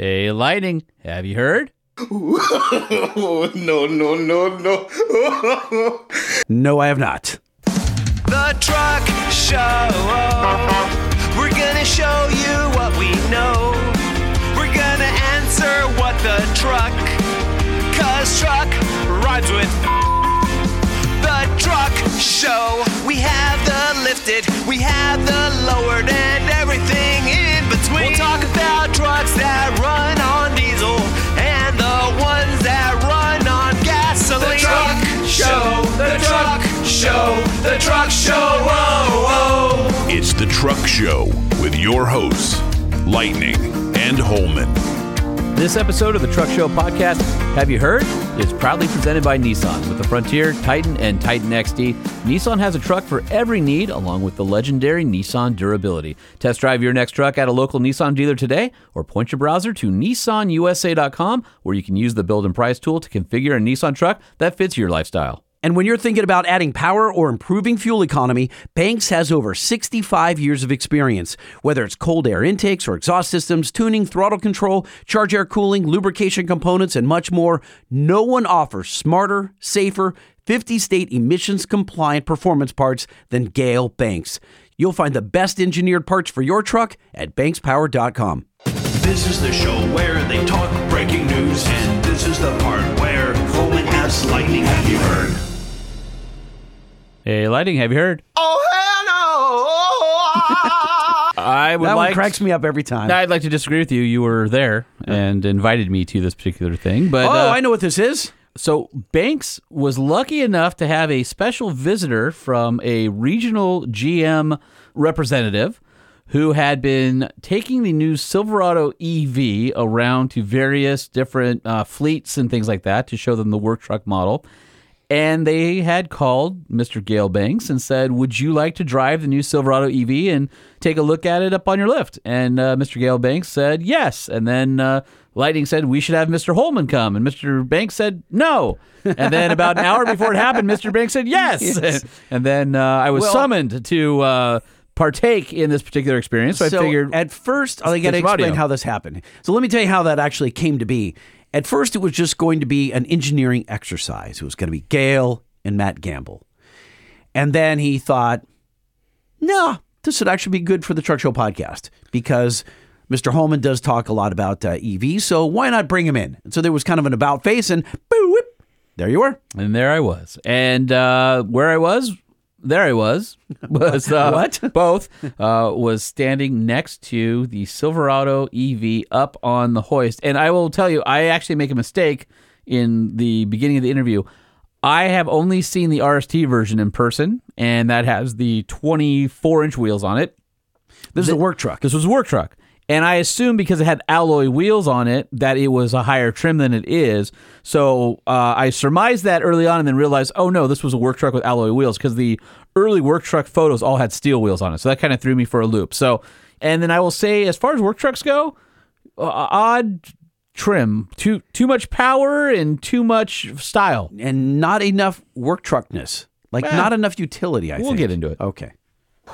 Hey, Lightning, have you heard? no, no, no, no. No, I have not. The Truck Show. We're gonna show you what we know. We're gonna answer what the truck. Cause truck rhymes with the truck show. We have the lifted, we have the lowered, and everything in between. We'll talk about trucks that run on diesel and the ones that run on gasoline. The truck show, the truck show, the truck show. Whoa, whoa. It's the Truck Show with your hosts, Lightning and Holman. This episode of the Truck Show podcast, Have You Heard? is proudly presented by Nissan with the Frontier, Titan, and Titan XD. Nissan has a truck for every need, along with the legendary Nissan durability. Test drive your next truck at a local Nissan dealer today, or point your browser to nissanusa.com, where you can use the build and price tool to configure a Nissan truck that fits your lifestyle. And when you're thinking about adding power or improving fuel economy, Banks has over 65 years of experience. Whether it's cold air intakes or exhaust systems, tuning, throttle control, charge air cooling, lubrication components, and much more, no one offers smarter, safer, 50 state emissions compliant performance parts than Gale Banks. You'll find the best engineered parts for your truck at bankspower.com. This is the show where they talk breaking news, and this is the part where Holman asks Lightning, have you heard? Hey, Lightning, have you heard? Oh, hell no! I would That like one cracks me up every time. I'd like to disagree with you. You were there and invited me to this particular thing, but oh, uh, I know what this is. So Banks was lucky enough to have a special visitor from a regional GM representative who had been taking the new Silverado EV around to various different uh, fleets and things like that to show them the work truck model. And they had called Mr. Gale Banks and said, Would you like to drive the new Silverado EV and take a look at it up on your lift? And uh, Mr. Gale Banks said, Yes. And then uh, Lightning said, We should have Mr. Holman come. And Mr. Banks said, No. And then about an hour before it happened, Mr. Banks said, Yes. Yes. And then uh, I was Well- summoned to uh, partake in this particular experience. So, I figured. at first, I got to some audio. explain how this happened. So let me tell you how that actually came to be. At first, it was just going to be an engineering exercise. It was going to be Gale and Matt Gamble, and then he thought, "No, this would actually be good for the Truck Show podcast because." Mr. Holman does talk a lot about uh, EV, so why not bring him in? And so there was kind of an about face, and boo, whip, there you were. And there I was. And uh, where I was, there I was, was uh, What? Both uh, was standing next to the Silverado EV up on the hoist. And I will tell you, I actually make a mistake in the beginning of the interview. I have only seen the RST version in person, and that has the 24 inch wheels on it. This is a work truck. This was a work truck. And I assume because it had alloy wheels on it that it was a higher trim than it is. So uh, I surmised that early on and then realized, oh no, this was a work truck with alloy wheels because the early work truck photos all had steel wheels on it. So that kind of threw me for a loop. So, and then I will say, as far as work trucks go, uh, odd trim, too too much power and too much style. and not enough work truckness, like Well, not enough utility. I think. we'll think. get into it. Okay.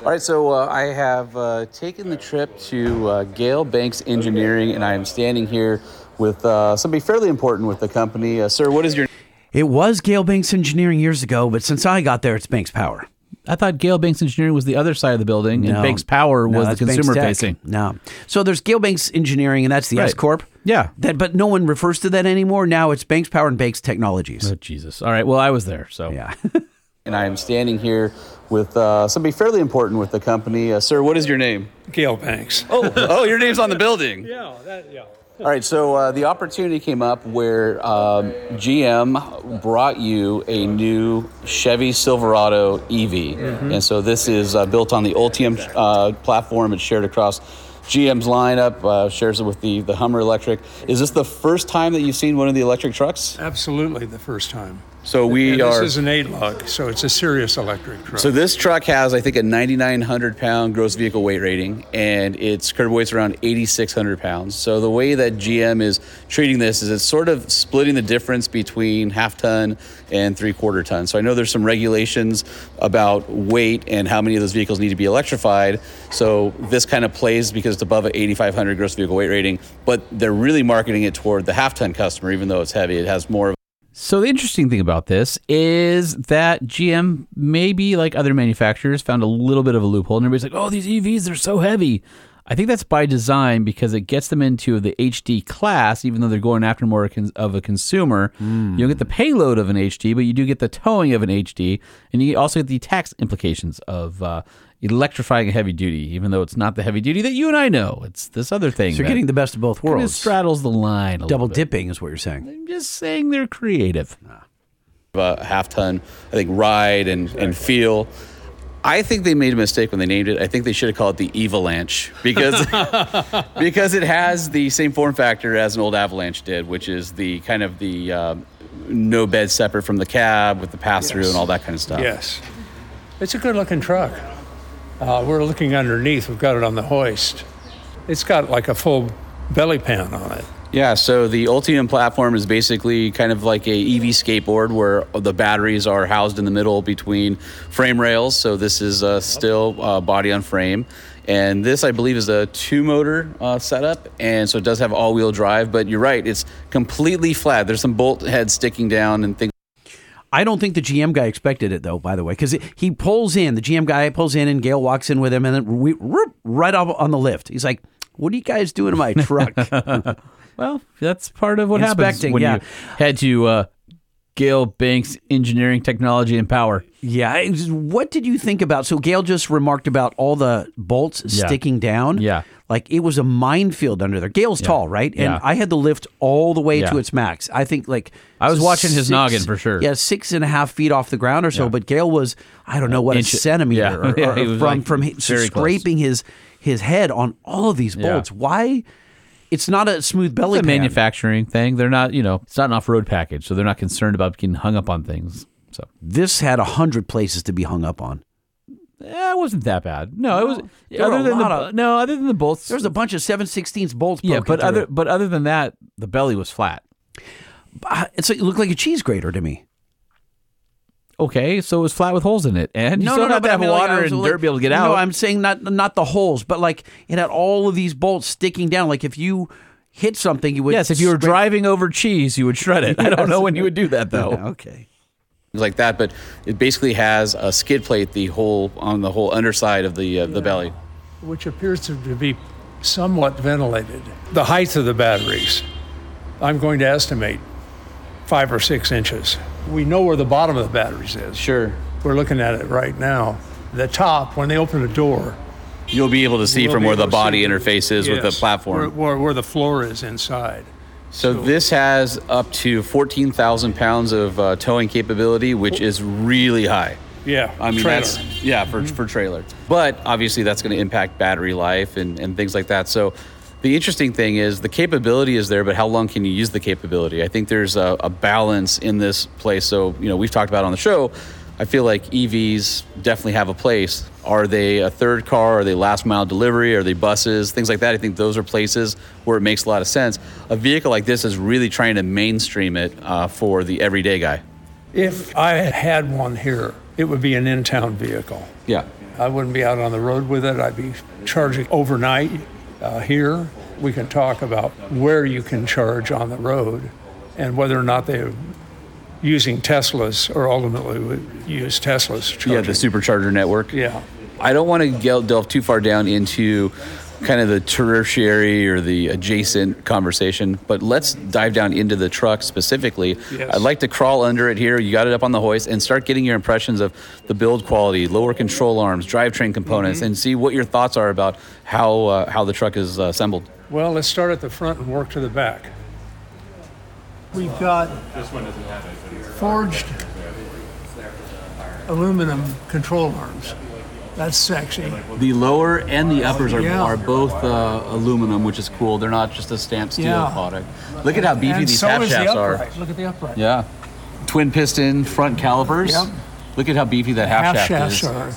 All right, so uh, I have uh, taken the trip to uh, Gale Banks Engineering, and I am standing here with uh, somebody fairly important with the company. Uh, sir, what is your? It was Gale Banks Engineering years ago, but since I got there, it's Banks Power. I thought Gale Banks Engineering was the other side of the building, and Banks Power No, was the consumer Tech. facing. No. So there's Gale Banks Engineering, and that's the S Corp. Yeah. That, but no one refers to that anymore. Now it's Banks Power and Banks Technologies. Oh Jesus! All right, well I was there, so Yeah. and I am standing here with uh, somebody fairly important with the company. Uh, sir, what is your name? Gale Banks. Oh, oh, your name's on the building. Yeah, that, yeah. All right, so uh, the opportunity came up where um, GM brought you a new Chevy Silverado EV, and so this is uh, built on the Ultium uh, platform. It's shared across GM's lineup, uh, shares it with the the Hummer Electric. Is this the first time that you've seen one of the electric trucks? Absolutely the first time. So we And are. This is an eight lug, so it's a serious electric truck. So this truck has, I think, a 9,900 pound gross vehicle weight rating, and its curb weight's around 8,600 pounds. So the way that GM is treating this is it's sort of splitting the difference between half ton and three quarter ton. So I know there's some regulations about weight and how many of those vehicles need to be electrified. So this kind of plays because it's above an 8,500 gross vehicle weight rating, but they're really marketing it toward the half ton customer, even though it's heavy. It has more of So the interesting thing about this is that GM, maybe like other manufacturers, found a little bit of a loophole, and everybody's like, "Oh, these EVs are so heavy." I think that's by design because it gets them into the HD class, even though they're going after more of a consumer. You don't get the payload of an HD, but you do get the towing of an HD, and you also get the tax implications of uh, electrifying a heavy duty, even though it's not the heavy duty that you and I know. It's this other thing. So you're getting the best of both kinda straddles the line. A Double little bit. dipping is what you're saying. I'm just saying they're creative. a half ton, I think, ride and, and feel. I think they made a mistake when they named it. I think they should have called it the Avalanche because because it has the same form factor as an old Avalanche did, which is the kind of the um, no bed separate from the cab with the pass through Yes. and all that kind of stuff. Yes. It's a good looking truck. Uh, we're looking underneath. We've got it on the hoist. It's got like a full belly pan on it. Yeah, so the Ultium platform is basically kind of like a EV skateboard where the batteries are housed in the middle between frame rails. So this is uh, still uh, body on frame. And this, I believe, is a two motor uh, setup. And so it does have all wheel drive, but you're right, it's completely flat. There's some bolt heads sticking down and things. I don't think the GM guy expected it though. By the way, because he pulls in, the GM guy pulls in, and Gale walks in with him, and then we, whoop, right off on the lift. He's like, "What are you guys doing to my truck?" Well, that's part of what happens when yeah. you head to uh, Gale Banks Engineering Technology and Power. yeah. What did you think about? So Gale just remarked about all the bolts Yeah. sticking down. Yeah. Like it was a minefield under there. Gale's tall, right? And Yeah. I had the lift all the way Yeah. to its max. I think like I was watching his noggin for sure. Yeah, six and a half feet off the ground or so. But Gale was, I don't know what Inch- a centimeter yeah. or, or from like, from very close. scraping his his head on all of these Yeah. bolts. Why? It's not a smooth belly It's a pan. manufacturing thing. They're not, you know, it's not an off road package, so they're not concerned about getting hung up on things. So This had a hundred places to be hung up on. eh, it wasn't that bad. No, it was there other than the of- no, other than the bolts. There was a bunch of seven sixteenths bolts. yeah, but other but other than that, the belly was flat. Uh, it's like, it looked like a cheese grater to me. Okay, so it was flat with holes in it, and you no, still no, no, have but to I have mean, like, water I and like- dirt to be able to get out. No. I'm saying not not the holes, but like it had all of these bolts sticking down. Like if you hit something, you would. yes, if you were scrape- driving over cheese, you would shred it. I don't know when you would do that though. okay. like that, but it basically has a skid plate the whole on the whole underside of the uh, the belly. which appears to be somewhat ventilated. The height of the batteries, I'm going to estimate five or six inches. We know where the bottom of the batteries is. Sure, We're looking at it right now. The top, when they open the door, you'll be able to see from where the body interface is with the platform. Where, where, where the floor is inside. So this has up to 14,000 pounds of uh, towing capability, which is really high. Yeah, I mean, trailer. that's yeah for for trailer. But obviously, that's going to impact battery life and and things like that. So. The interesting thing is the capability is there, but how long can you use the capability? I think there's a, a balance in this place. So, you know, we've talked about on the show. I feel like EVs definitely have a place. Are they a third car? Are they last mile delivery? Are they buses? Things like that. I think those are places where it makes a lot of sense. A vehicle like this is really trying to mainstream it uh, for the everyday guy. If I had one here, it would be an in-town vehicle. Yeah. I wouldn't be out on the road with it. I'd be charging overnight uh, here. We can talk about where you can charge on the road and whether or not they're using Teslas or ultimately would use Teslas. Charging. Yeah, the supercharger network. Yeah. I don't want to delve too far down into kind of the tertiary or the adjacent conversation, but let's dive down into the truck specifically. Yes. I'd like to crawl under it here. You got it up on the hoist and start getting your impressions of the build quality, lower control arms, drivetrain components, and see what your thoughts are about how uh, how the truck is uh, assembled. Well, let's start at the front and work to the back. We've got forged aluminum control arms. That's sexy. The lower and the uppers are, Yeah. are both uh, aluminum, which is cool. They're not just a stamped steel Yeah. product. Look at how beefy and these so half is the shafts are. upright. Look at the upright. Yeah. twin piston front calipers. Yep. Look at how beefy that half, half shaft shafts is. are.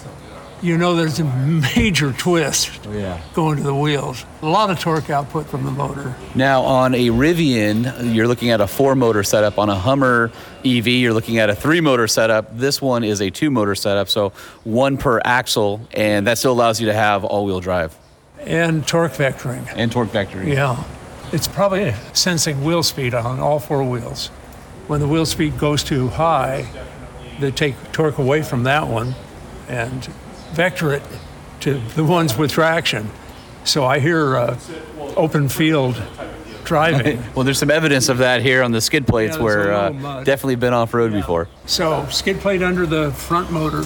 You know, there's a major twist oh, yeah. going to the wheels. A lot of torque output from the motor. Now, on a Rivian, you're looking at a four motor setup. On a Hummer EV, you're looking at a three motor setup. This one is a two motor setup, so one per axle, and that still allows you to have all wheel drive And torque vectoring. and torque vectoring. Yeah. It's probably sensing wheel speed on all four wheels. When the wheel speed goes too high, they take torque away from that one and vector it to the ones with traction. So I hear uh, open field driving. Well, there's some evidence of that here on the skid plates Yeah, where uh, definitely been off road before. so skid plate under the front motor.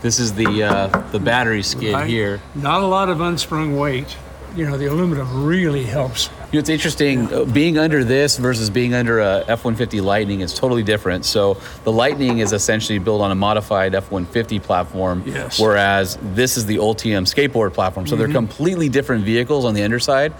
This is the uh, the battery skid right? here. Not a lot of unsprung weight. You know, the aluminum really helps. You know, it's interesting uh, being under this versus being under a F-150 Lightning is totally different. So the Lightning is essentially built on a modified F-150 platform, Yes. whereas this is the Ultium skateboard platform. So they're completely different vehicles on the underside.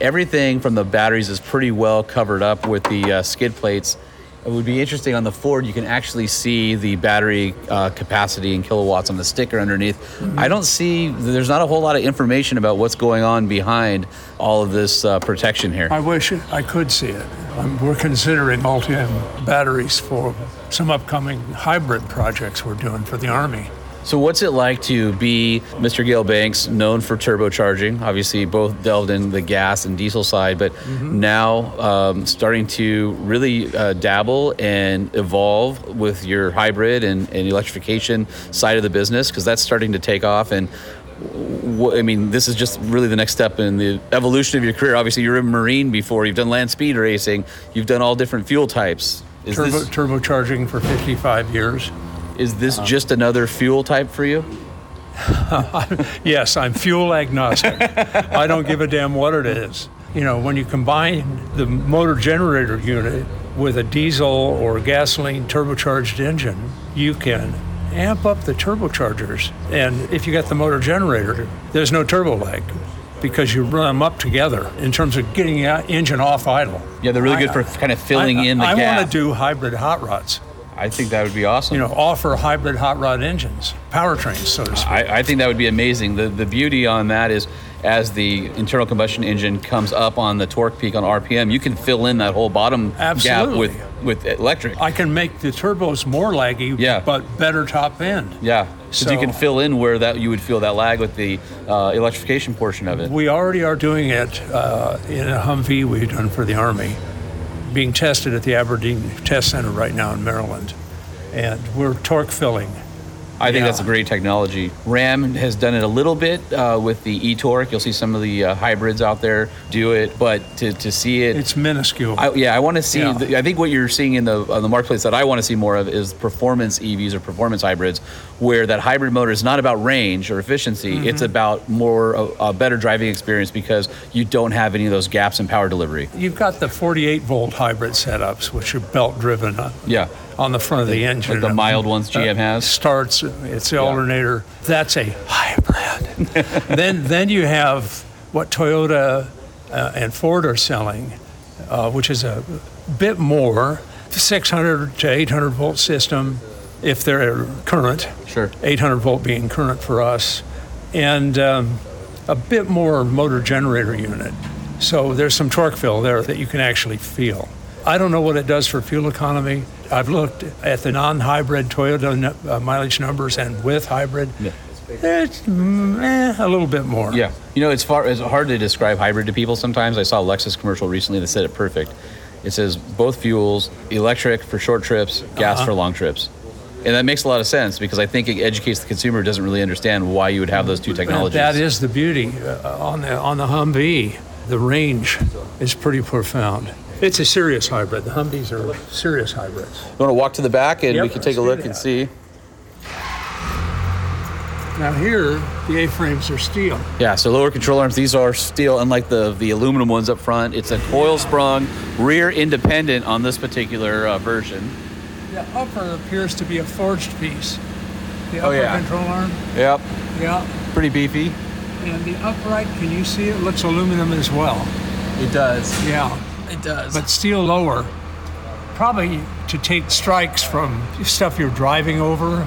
Everything from the batteries is pretty well covered up with the uh, skid plates. It would be interesting on the Ford. You can actually see the battery uh, capacity in kilowatts on the sticker underneath. I don't see. There's not a whole lot of information about what's going on behind all of this uh, protection here. I wish it, I could see it. Um, we're considering Ultium batteries for some upcoming hybrid projects we're doing for the Army. So, what's it like to be Mr. Gale Banks, known for turbocharging? Obviously, both delved in the gas and diesel side, but now um, starting to really uh, dabble and evolve with your hybrid and, and electrification side of the business because that's starting to take off. And I mean, this is just really the next step in the evolution of your career. Obviously, you're a Marine before, you've done land speed racing, you've done all different fuel types. Turbo, this, turbocharging for 55 years. Is this just another fuel type for you? Yes, I'm fuel agnostic. I don't give a damn what it is. You know, when you combine the motor generator unit with a diesel or gasoline turbocharged engine, you can amp up the turbochargers. And if you got the motor generator, there's no turbo lag because you run them up together in terms of getting the engine off idle. Yeah, they're really good for kind of filling I, in the I gap. want to do hybrid hot rods. I think that would be awesome. You know, offer hybrid hot rod engines, powertrains, so to speak. I, I think that would be amazing. The the beauty on that is as the internal combustion engine comes up on the torque peak on RPM, you can fill in that whole bottom Absolutely. gap with with electric. I can make the turbos more laggy, Yeah. but better top end. yeah, so you can fill in where that you would feel that lag with the uh, electrification portion of it. We already are doing it uh, in a Humvee we've done for the Army, being tested at the Aberdeen Test Center right now in Maryland. And we're torque filling. I think Yeah. that's a great technology. Ram has done it a little bit uh, with the e-torque. You'll see some of the uh, hybrids out there do it, but to, to see it It's minuscule. I, yeah, I want to see. Yeah. The, I think what you're seeing in the on the marketplace that I want to see more of is performance EVs or performance hybrids, where that hybrid motor is not about range or efficiency. Mm-hmm. It's about more a, a better driving experience because you don't have any of those gaps in power delivery. You've got the 48 volt hybrid setups, which are belt driven Yeah, on the front of the engine. like the mild ones GM has. starts it's the alternator. That's a hybrid. Then then you have what toyota uh, and ford are selling uh, which is a bit more 600 to 800 volt system if they're current. Sure. 800 volt being current for us. And um, a bit more motor generator unit. So there's some torque fill there that you can actually feel I don't know what it does for fuel economy. I've looked at the non-hybrid Toyota uh, mileage numbers and with hybrid. It's mm, eh, a little bit more. Yeah, you know, it's far it's hard to describe hybrid to people sometimes. I saw a Lexus commercial recently that said it perfect. It says both fuels, electric for short trips, gas Uh-huh. for long trips. And that makes a lot of sense because I think it educates the consumer who doesn't really understand why you would have those two technologies. that is the beauty uh, on the on the Humvee. The range is pretty profound. It's a serious hybrid. The Humvees are serious hybrids. You want to walk to the back and Yep, we can take a look and see. Now here, the A-frames are steel. Yeah, so lower control arms, these are steel, unlike the, the aluminum ones up front. It's a coil sprung, rear independent on this particular uh, version. The upper appears to be a forged piece. The Oh, upper yeah. control arm. Yep, Yeah. pretty beefy. And the upright, can you see it? Looks aluminum as well. It does. Yeah. It does. but steel lower. probably to take strikes from stuff you're driving over,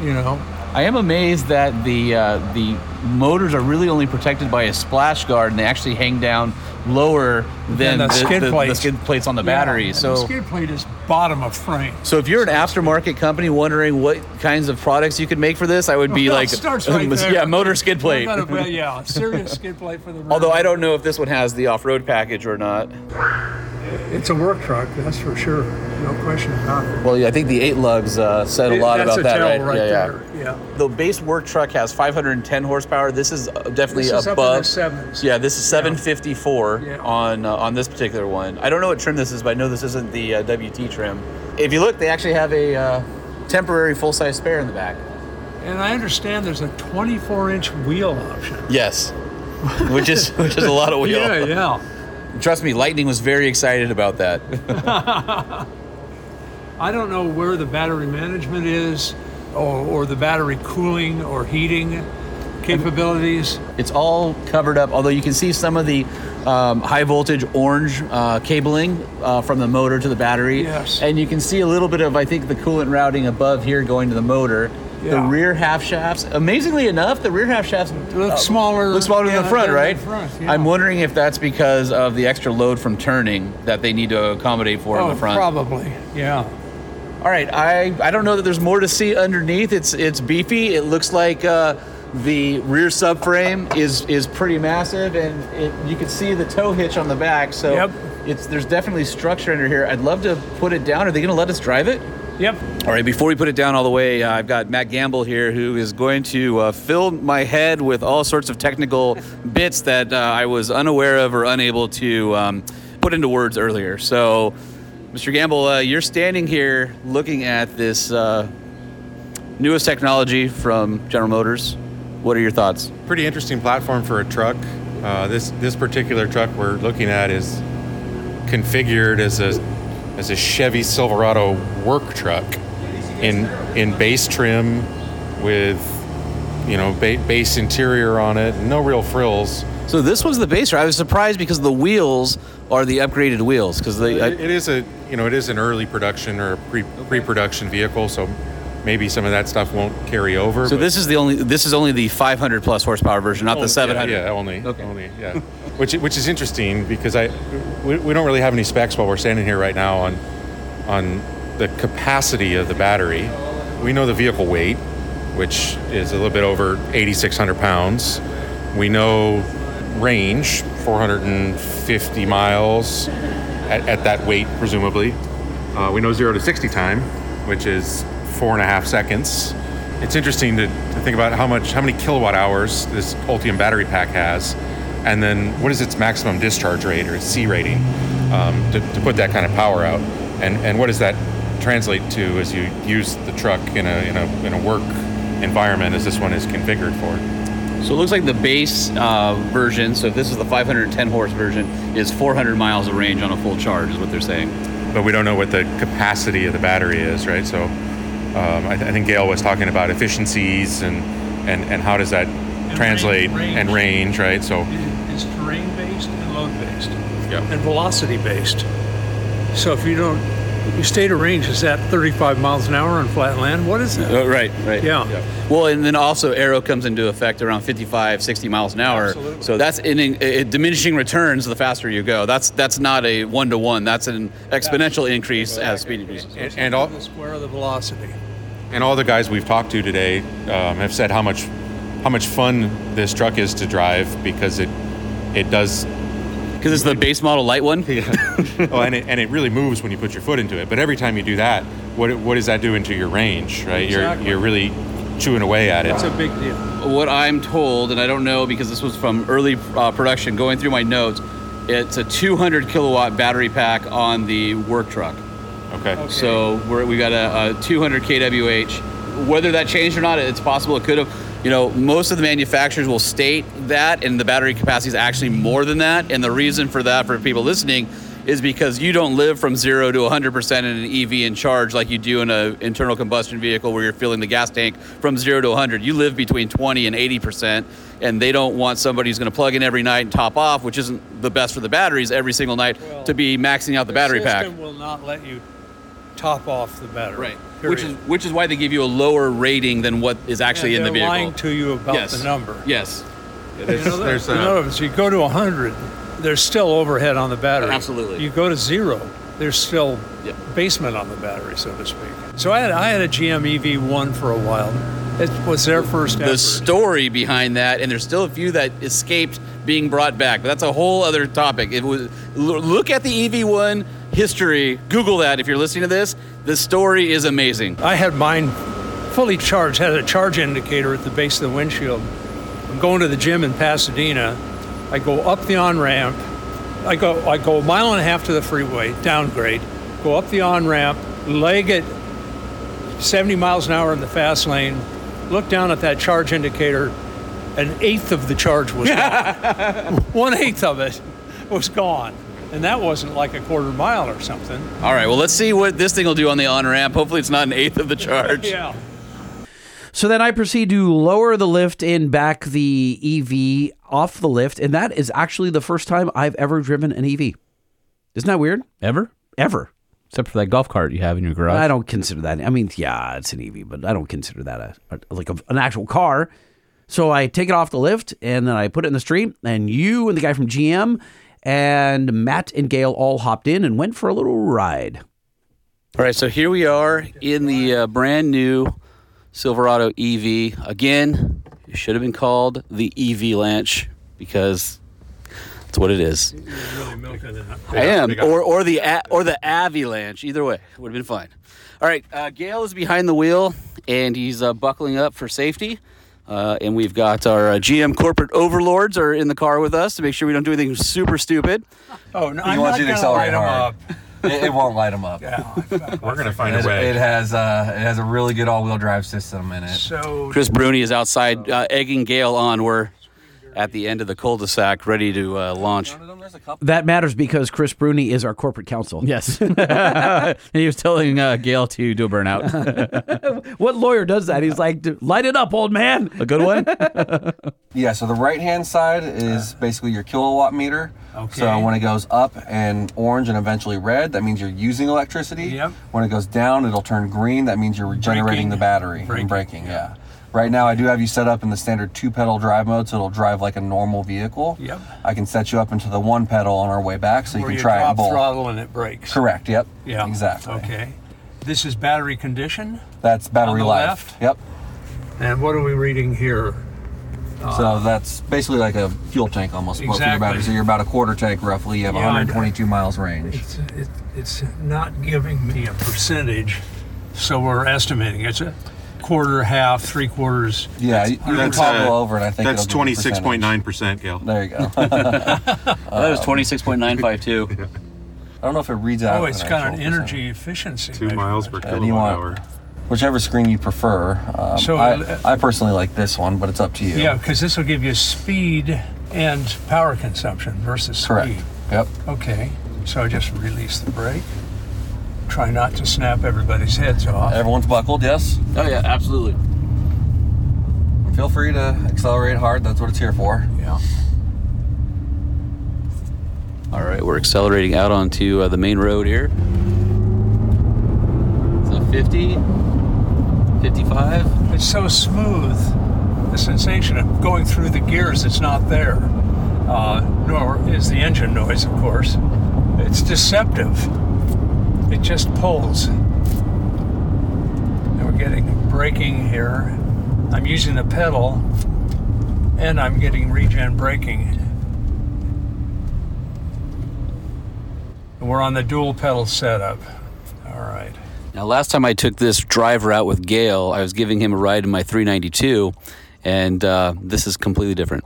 you know. I am amazed that the uh, the motors are really only protected by a splash guard, and they actually hang down lower than the skid the, plates. skid plates on the battery. Yeah, so the skid plate is bottom of frame. So if you're an aftermarket company wondering what kinds of products you could make for this, I would be Well, like, it starts right there. yeah, motor skid plate. We're yeah, serious skid plate for the. rear. Although I don't know if this one has the off-road package or not. It's a work truck, that's for sure. No question about it. Well, yeah, I think the eight lugs uh, said a lot about a that, tell right? right yeah, there. Yeah. The base work truck has 510 horsepower. This is uh, definitely This is above. sevens. Yeah, this is 754 Yeah. on uh, on this particular one. I don't know what trim this is, but I know this isn't the uh, WT trim. If you look, they actually have a uh, temporary full-size spare in the back. And I understand there's a 24 inch wheel option. Yes, which is which is a lot of wheel. Yeah, yeah. Trust me, Lightning was very excited about that. I don't know where the battery management is, or, or the battery cooling or heating capabilities. It's all covered up, although you can see some of the um, high voltage orange uh, cabling uh, from the motor to the battery. Yes. And you can see a little bit of, I think, the coolant routing above here going to the motor. Yeah. The rear half shafts, amazingly enough, the rear half shafts Look smaller. look smaller than the front, right? The front, yeah. I'm wondering if that's because of the extra load from turning that they need to accommodate for in Oh, the front. probably. Yeah. All right, I, I don't know that there's more to see underneath. It's it's beefy. It looks like uh, the rear subframe is is pretty massive, and it, you can see the tow hitch on the back. So Yep. it's there's definitely structure under here. I'd love to put it down. Are they going to let us drive it? Yep. All right, before we put it down all the way, uh, I've got Matt Gamble here who is going to uh, fill my head with all sorts of technical bits that uh, I was unaware of or unable to um, put into words earlier. So, Mr. Gamble, uh, you're standing here looking at this uh, newest technology from General Motors. What are your thoughts? pretty interesting platform for a truck. Uh, this this particular truck we're looking at is configured as a as a Chevy Silverado work truck in in base trim with you know ba- base interior on it, no real frills. So this was the base. I was surprised because the wheels are the upgraded wheels because they. I, It- it is a you know it is an early production or a pre pre production vehicle, so maybe some of that stuff won't carry over. so but- this is the only. This is only the 500 plus horsepower version, not Oh, the 700. Yeah, yeah, only. Okay. Only, yeah. which which is interesting because I we, we don't really have any specs while we're standing here right now on on the capacity of the battery. We know the vehicle weight, which is a little bit over 8,600 pounds. We know range, 450 miles at, at that weight, presumably. Uh, we know zero to 60 time, which is four and a half seconds. It's interesting to, to think about how much, how many kilowatt hours this Ultium battery pack has, and then what is its maximum discharge rate or its C rating um, to, to put that kind of power out, and and what does that translate to as you use the truck in a in a in a work environment as this one is configured for. So it looks like the base uh, version. So if this is the 510 horse version, is 400 miles of range on a full charge, is what they're saying. but we don't know what the capacity of the battery is, right? So um, I, th- I think Gale was talking about efficiencies and and, and how does that translate range. and range, right? So It's terrain based and load based yeah, and velocity based. So if you don't, you state a range, is that 35 miles an hour on flat land? What is that? Oh, right, right. Yeah. Well, and then also aero comes into effect around 55, 60 miles an hour. Absolutely. So that's in, in, diminishing returns the faster you go. That's that's not a one to one. That's an exponential increase as speed increases. and, and all The square of the velocity. and all the guys we've talked to today um, have said how much how much fun this truck is to drive because it it does Because it's the base model light one. oh, and it, and it really moves when you put your foot into it. But every time you do that, what what does that do into your range, right? Exactly. You're you're really chewing away at it. It's a big deal. What I'm told, and I don't know because this was from early uh, production, going through my notes, it's a 200 kilowatt battery pack on the work truck. Okay. So we're, we got a, a 200 kWh. Whether that changed or not, it's possible it could have. You know, most of the manufacturers will state that, and the battery capacity is actually more than that. And the reason for that, for people listening, is because you don't live from zero to 100% in an EV and charge like you do in an internal combustion vehicle where you're filling the gas tank from zero to 100. You live between 20 and 80%, and they don't want somebody who's going to plug in every night and top off, which isn't the best for the batteries every single night, Well, to be maxing out the battery pack. system will not let you top off the battery. Right. Which is which is why they give you a lower rating than what is actually in the They're vehicle. lying to you about yes. the number. Yes. In There's, other, there's, in uh, other you go to 100, there's still overhead on the battery. Absolutely. You go to zero, there's still Yep. basement on the battery, so to speak. So I had, I had a GM EV1 for a while. It was their first the ever. story behind that, and there's still a few that escaped being brought back, but that's a whole other topic. It was look at the EV1 history. Google that if you're listening to this. The story is amazing. I had mine fully charged, had a charge indicator at the base of the windshield. I'm going to the gym in Pasadena. I go up the on ramp. I go I go a mile and a half to the freeway, downgrade, go up the on ramp, leg it 70 miles an hour in the fast lane, look down at that charge indicator, an eighth of the charge was gone. One eighth of it was gone. And that wasn't like a quarter mile or something. All right, well, let's see what this thing will do on the on ramp. Hopefully, it's not an eighth of the charge. Yeah. So then I proceed to lower the lift and back the EV off the lift, and that is actually the first time I've ever driven an EV. Isn't that weird? Ever? Ever. Except for that golf cart you have in your garage. I don't consider that. I mean, yeah, it's an EV, but I don't consider that a, a like a, an actual car. So I take it off the lift and then I put it in the street. And you and the guy from GM and Matt and Gale all hopped in and went for a little ride. All right, so here we are in the uh, brand new Silverado EV. Again, it should have been called the EV Lanch because that's what it is. I am, or or the a- or the Avalanche. Either way, would have been fine. All right, uh, Gale is behind the wheel and he's uh, buckling up for safety. Uh, and we've got our uh, GM corporate overlords are in the car with us to make sure we don't do anything super stupid. Oh, no, He I'm wants not you to gonna light accelerate 'em hard. up. It, it won't light them up. we're going to find It, a way. it has uh, it has a really good all-wheel drive system in it. So Chris Bruni is outside uh, egging Gale on. We're at the end of the cul-de-sac, ready to uh, launch. That matters because Chris Bruni is our corporate counsel. Yes. and he was telling uh, Gale to do a burnout. What lawyer does that? He's like, light it up, old man. a good one? Yeah, so the right-hand side is basically your kilowatt meter. Okay. So when it goes up and orange and eventually red, that means you're using electricity. Yep. When it goes down, it'll turn green. That means you're regenerating Braking. the battery Braking, and braking. Yeah. Right now, I do have you set up in the standard two-pedal drive mode, so it'll drive like a normal vehicle. Yep. I can set you up into the one pedal on our way back, so you where can you try it drop both. throttle and it brakes. Correct. Yep. Yeah. Exactly. Okay. This is battery condition. That's battery the life. left? Yep. And what are we reading here? Uh, so that's basically like a fuel tank almost for your Exactly. battery. So you're about a quarter tank roughly. You have Yeah, 122 miles range. It's it, it's not giving me a percentage, so we're estimating. It's a quarter, half, three quarters. Yeah, you, you can That's, toggle uh, over, and I think That's it'll give you a twenty six point nine percent, Gale. There you go. that was 26.952. I don't know if it reads out. Oh, it's got an energy efficiency. Two miles per percentage. Uh, you kilowatt want hour. whichever screen you prefer? Um, So, I, uh, I personally like this one, but it's up to you. Yeah, because this will give you speed and power consumption versus Correct. speed. Yep. Okay, so I just release the brake. Try not to snap everybody's heads off. Everyone's buckled. Yes. Oh yeah, absolutely. Feel free to accelerate hard. That's what it's here for. Yeah. All right, we're accelerating out onto uh, the main road here. So 50, 55. It's so smooth. The sensation of going through the gears, it's not there. Uh, nor is the engine noise, of course. It's deceptive. It just pulls. And we're getting braking here. I'm using the pedal, and I'm getting regen braking. And we're on the dual pedal setup. All right. Now, last time I took this driver out with Gale, I was giving him a ride in my 392, and uh, this is completely different.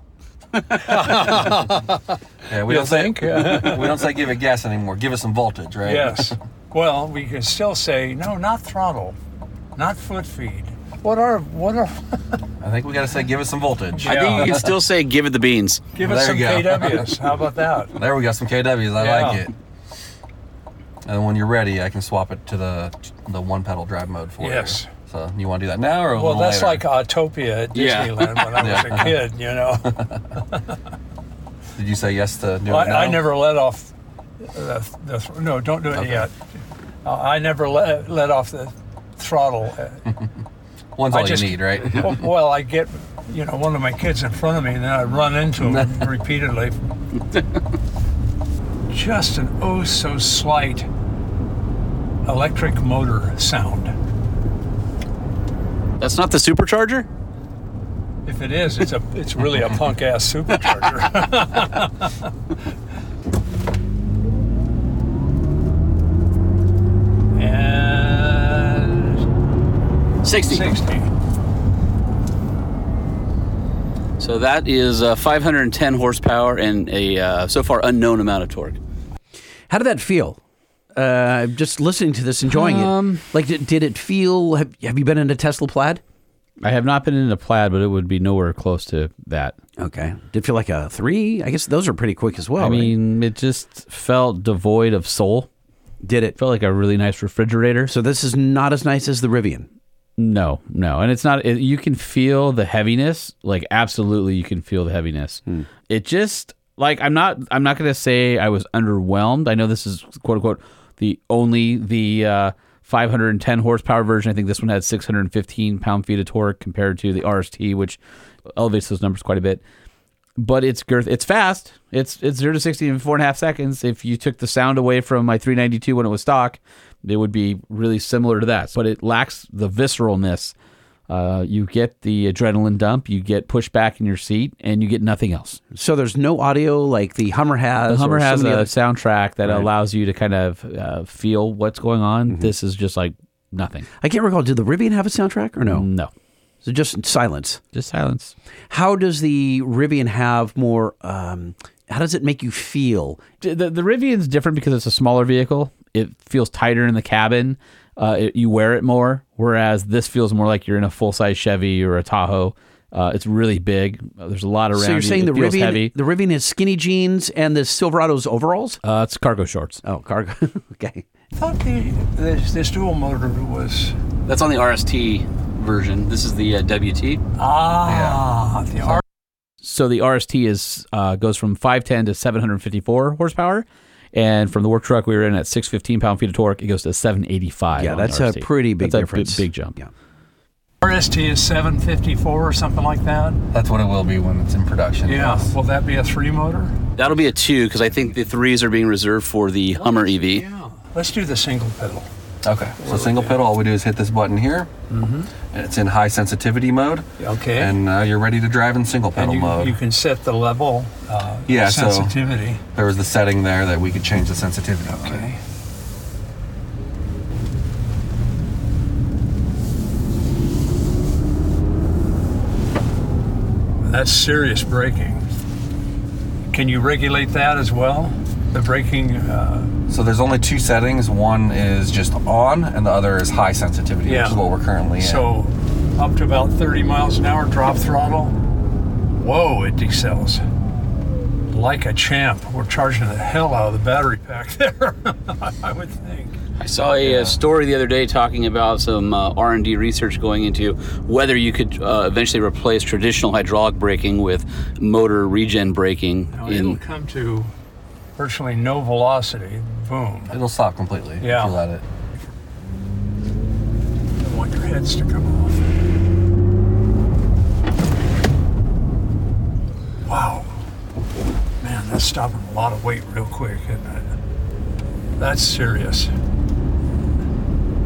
Yeah, we You don't say think? we don't say give it gas anymore. Give it some voltage, right? Yes. Well, we can still say no, not throttle, not foot feed. What are what are? I think we got to say give it some voltage. I think you can still say give it the beans. Give There us some you go. KWs. How about that? There we go. Some KWs. I Yeah. like it. And when you're ready, I can swap it to the the one pedal drive mode for you. Yes. So you want to do that now or a Well, little that's later? like Autopia at Yeah. Disneyland when I was Yeah. a kid, you know. Did you say yes to do Well, it now? I, I never let off the, the no, don't do it yet. Uh, I never let, let off the throttle. One's I all just- you need, right? well, well, I get you know one of my kids in front of me, and then I run into him repeatedly. Just an oh so slight electric motor sound. That's not the supercharger? If it is, it's a it's really a punk ass supercharger. and 60. 60. So that is uh, 510 horsepower and a uh, so far unknown amount of torque. How did that feel? Uh, just listening to this, enjoying Um, it. Like, did, did it feel? Have, have you been in a Tesla Plaid? I have not been in a plaid, but it would be nowhere close to that. Okay. Did it feel like a three? I guess those are pretty quick as well. I right? mean, it just felt devoid of soul. did it? felt like a really nice refrigerator. So this is not as nice as the Rivian. No, no, and it's not. It, you can feel the heaviness. Like absolutely, you can feel the heaviness. It just like I'm not. I'm not going to say I was underwhelmed. I know this is quote unquote the only the uh, 510 horsepower version. I think this one had 615 pound feet of torque compared to the RST, which elevates those numbers quite a bit. But it's girth. It's fast. It's it's zero to sixty in four and a half seconds. If you took the sound away from my 392 when it was stock, it would be really similar to that. But it lacks the visceralness. Uh, you get the adrenaline dump. You get pushed back in your seat, and you get nothing else. So there's no audio like the Hummer has. The Hummer has a the other- soundtrack that Right. allows you to kind of uh, feel what's going on. This is just like nothing. I can't recall. Did the Rivian have a soundtrack or no? No, So just silence. just silence. How does the Rivian have more? Um, how does it make you feel? the, the Rivian's different because it's a smaller vehicle. It feels tighter in the cabin. Uh, it, you wear it more, whereas this feels more like you're in a full size Chevy or a Tahoe. Uh, it's really big. Uh, There's a lot around. so you're saying It the feels Rivian, heavy. the Rivian has skinny jeans and the Silverado's overalls? Uh, it's cargo shorts. Oh, cargo. okay. I thought the, this, this dual motor was That's on the RST version. This is the uh, WT. ah the R- So the RST is uh, goes from 510 to 754 horsepower, and from the work truck we were in at 615 pound feet of torque, it goes to 785. Yeah, that's a pretty big That's a difference. big, big jump. Yeah. RST is 754 or something like that. That's what it will be when it's in production. Yeah. yes. Will that be a three motor? That'll be a two because I think the threes are being reserved for the Hummer EV. Yeah. Let's do the single pedal. Okay. So single pedal, all we do is hit this button here. Mm-hmm. And it's in high sensitivity mode. Okay. And uh, you're ready to drive in single pedal you, mode. you can set the level uh, Yeah, so- sensitivity. there was the setting there that we could change the sensitivity. Okay. That's serious braking. Can you regulate that as well? The braking, uh, So there's only two settings. One is just on, and the other is high sensitivity, Yeah. which is what we're currently in. so up to about 30 miles an hour, drop throttle. Whoa, it decels. Like a champ. We're charging the hell out of the battery pack there, I would think. I saw a, uh story the other day talking about some uh, R&D research going into whether you could uh, eventually replace traditional hydraulic braking with motor regen braking. Now, it'll come to virtually no velocity. Boom. It'll stop completely Yeah. if you let it. I want your heads to come off. Wow. Man, that's stopping a lot of weight real quick, isn't it? That's serious.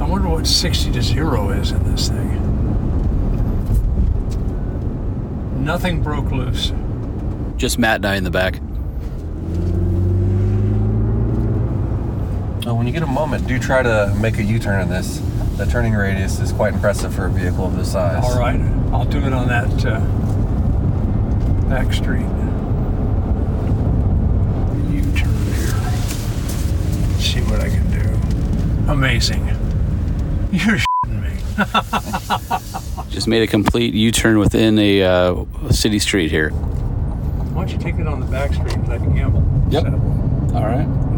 I wonder what 60 to 0 is in this thing. Nothing broke loose. just Matt and I in the back. When you get a moment, do try to make a U-turn in this. The turning radius is quite impressive for a vehicle of this size. All right, I'll do it on that uh, back street. U-turn here. See what I can do. Amazing. You're shitting me. Just made a complete U-turn within a uh, city street here. Why don't you take it on the back street and let me gamble? Yep. Settle. All right.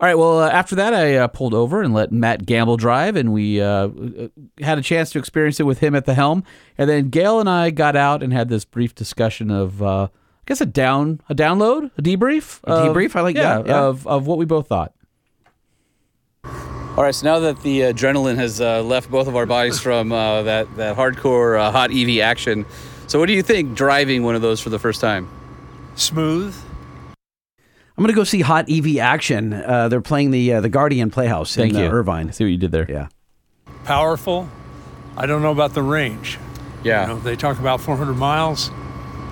All right. Well, uh, after that, I uh, pulled over and let Matt Gamble drive, and we uh, uh, had a chance to experience it with him at the helm. And then Gale and I got out and had this brief discussion of, uh, I guess, a down, a download, a debrief, A of- debrief? I like yeah, that, yeah. of of what we both thought. All right, so now that the adrenaline has uh, left both of our bodies from uh, that that hardcore uh, hot EV action, so what do you think driving one of those for the first time? Smooth. I'm going to go see Hot EV action. Uh, they're playing the uh, the Guardian Playhouse Thank in you, uh, Irvine. I see what you did there. Yeah. Powerful. I don't know about the range. Yeah, You know, they talk about 400 miles.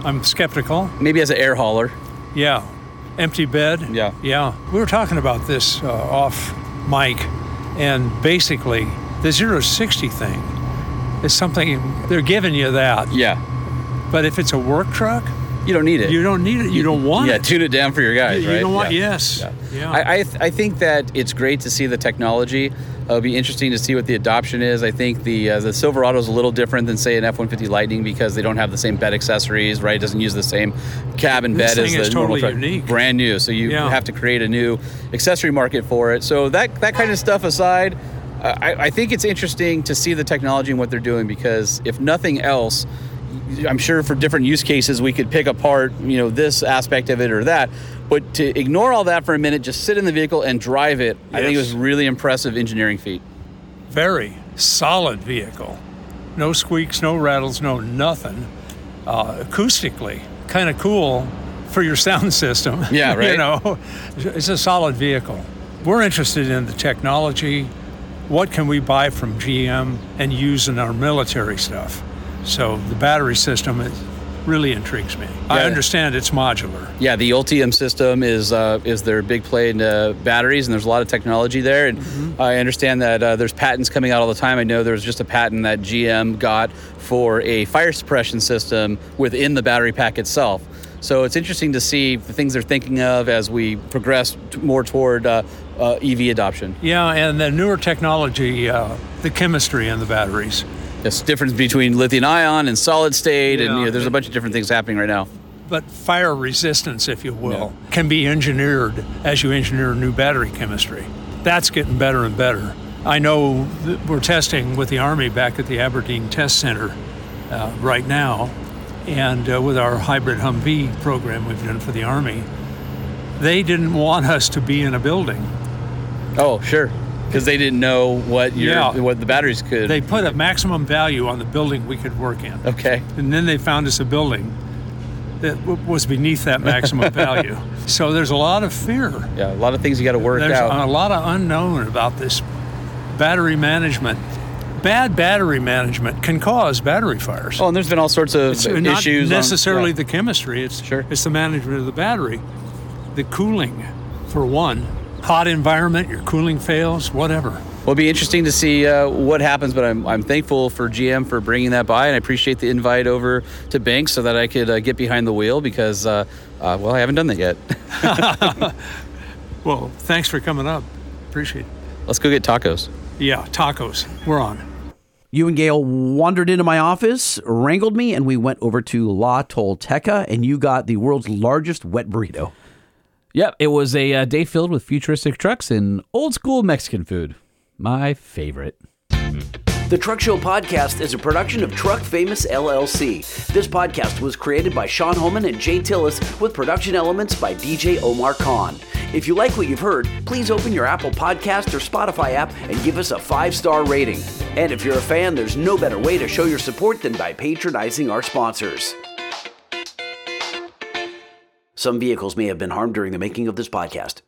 I'm skeptical. maybe as an air hauler. Yeah. Empty bed. Yeah. Yeah. We were talking about this uh, off mic, and basically, the 0-60 thing is something they're giving you that. Yeah, But if it's a work truck, you don't need it. you don't need it. You don't want yeah, it. Yeah, tune it down for your guys, You right? don't want. Yeah. Yes. Yeah. Yeah. I, I, th- I think that it's great to see the technology. It'll be interesting to see what the adoption is. I think the uh, the Silverado is a little different than say an F-150 Lightning because they don't have the same bed accessories, right? It doesn't use the same cabin This bed as the normal totally truck. unique. brand new. So you Yeah. have to create a new accessory market for it. So that that kind of stuff aside. uh, I, I think it's interesting to see the technology and what they're doing because if nothing else, I'm sure for different use cases we could pick apart, you know, this aspect of it or that. But to ignore all that for a minute, just sit in the vehicle and drive it, I think it was really impressive engineering feat. Very solid vehicle. No squeaks, no rattles, no nothing. Uh, acoustically, kind of cool for your sound system. Yeah, right. you know, it's a solid vehicle. We're interested in the technology. What can we buy from GM and use in our military stuff? So the battery system is, really intrigues me. I understand it's modular. Yeah, the Ultium system is uh, is their big play in uh, batteries, and there's a lot of technology there. And I understand that uh, there's patents coming out all the time. I know there was just a patent that GM got for a fire suppression system within the battery pack itself. So it's interesting to see the things they're thinking of as we progress t- more toward uh, uh, EV adoption. Yeah, and the newer technology, uh, the chemistry in the batteries. This difference between lithium ion and solid state, and you know, there's a bunch of different things happening right now. but fire resistance, if you will, can be engineered as you engineer new battery chemistry. That's getting better and better. I know that we're testing with the Army back at the Aberdeen Test Center uh, right now, and uh, with our hybrid Humvee program we've done for the Army. They didn't want us to be in a building. Oh, sure, because they didn't know what your Yeah. what the batteries could. They put a maximum value on the building we could work in. okay. And then they found us a building that w- was beneath that maximum value. So there's a lot of fear. Yeah, a lot of things you got to work There's out. a lot of unknown about this battery management. Bad battery management can cause battery fires. Oh, and there's been all sorts of it's not issues. on- necessarily yeah. the chemistry. It's Sure. it's the management of the battery, the cooling, for one. Hot environment, your cooling fails, whatever. Well, it'll be interesting to see uh, what happens, but I'm, I'm thankful for GM for bringing that by, and I appreciate the invite over to Banks so that I could uh, get behind the wheel because, uh, uh, well, I haven't done that yet. Well, thanks for coming up. Appreciate it. Let's go get tacos. Yeah, tacos. We're on. You and Gale wandered into my office, wrangled me, and we went over to La Tolteca, and you got the world's largest wet burrito. Yep, it was a uh, day filled with futuristic trucks and old school Mexican food. My favorite. The Truck Show podcast is a production of Truck Famous LLC. This podcast was created by Sean Holman and Jay Tillis with production elements by DJ Omar Khan. If you like what you've heard, please open your Apple Podcast or Spotify app and give us a five star rating. And if you're a fan, there's no better way to show your support than by patronizing our sponsors. Some vehicles may have been harmed during the making of this podcast.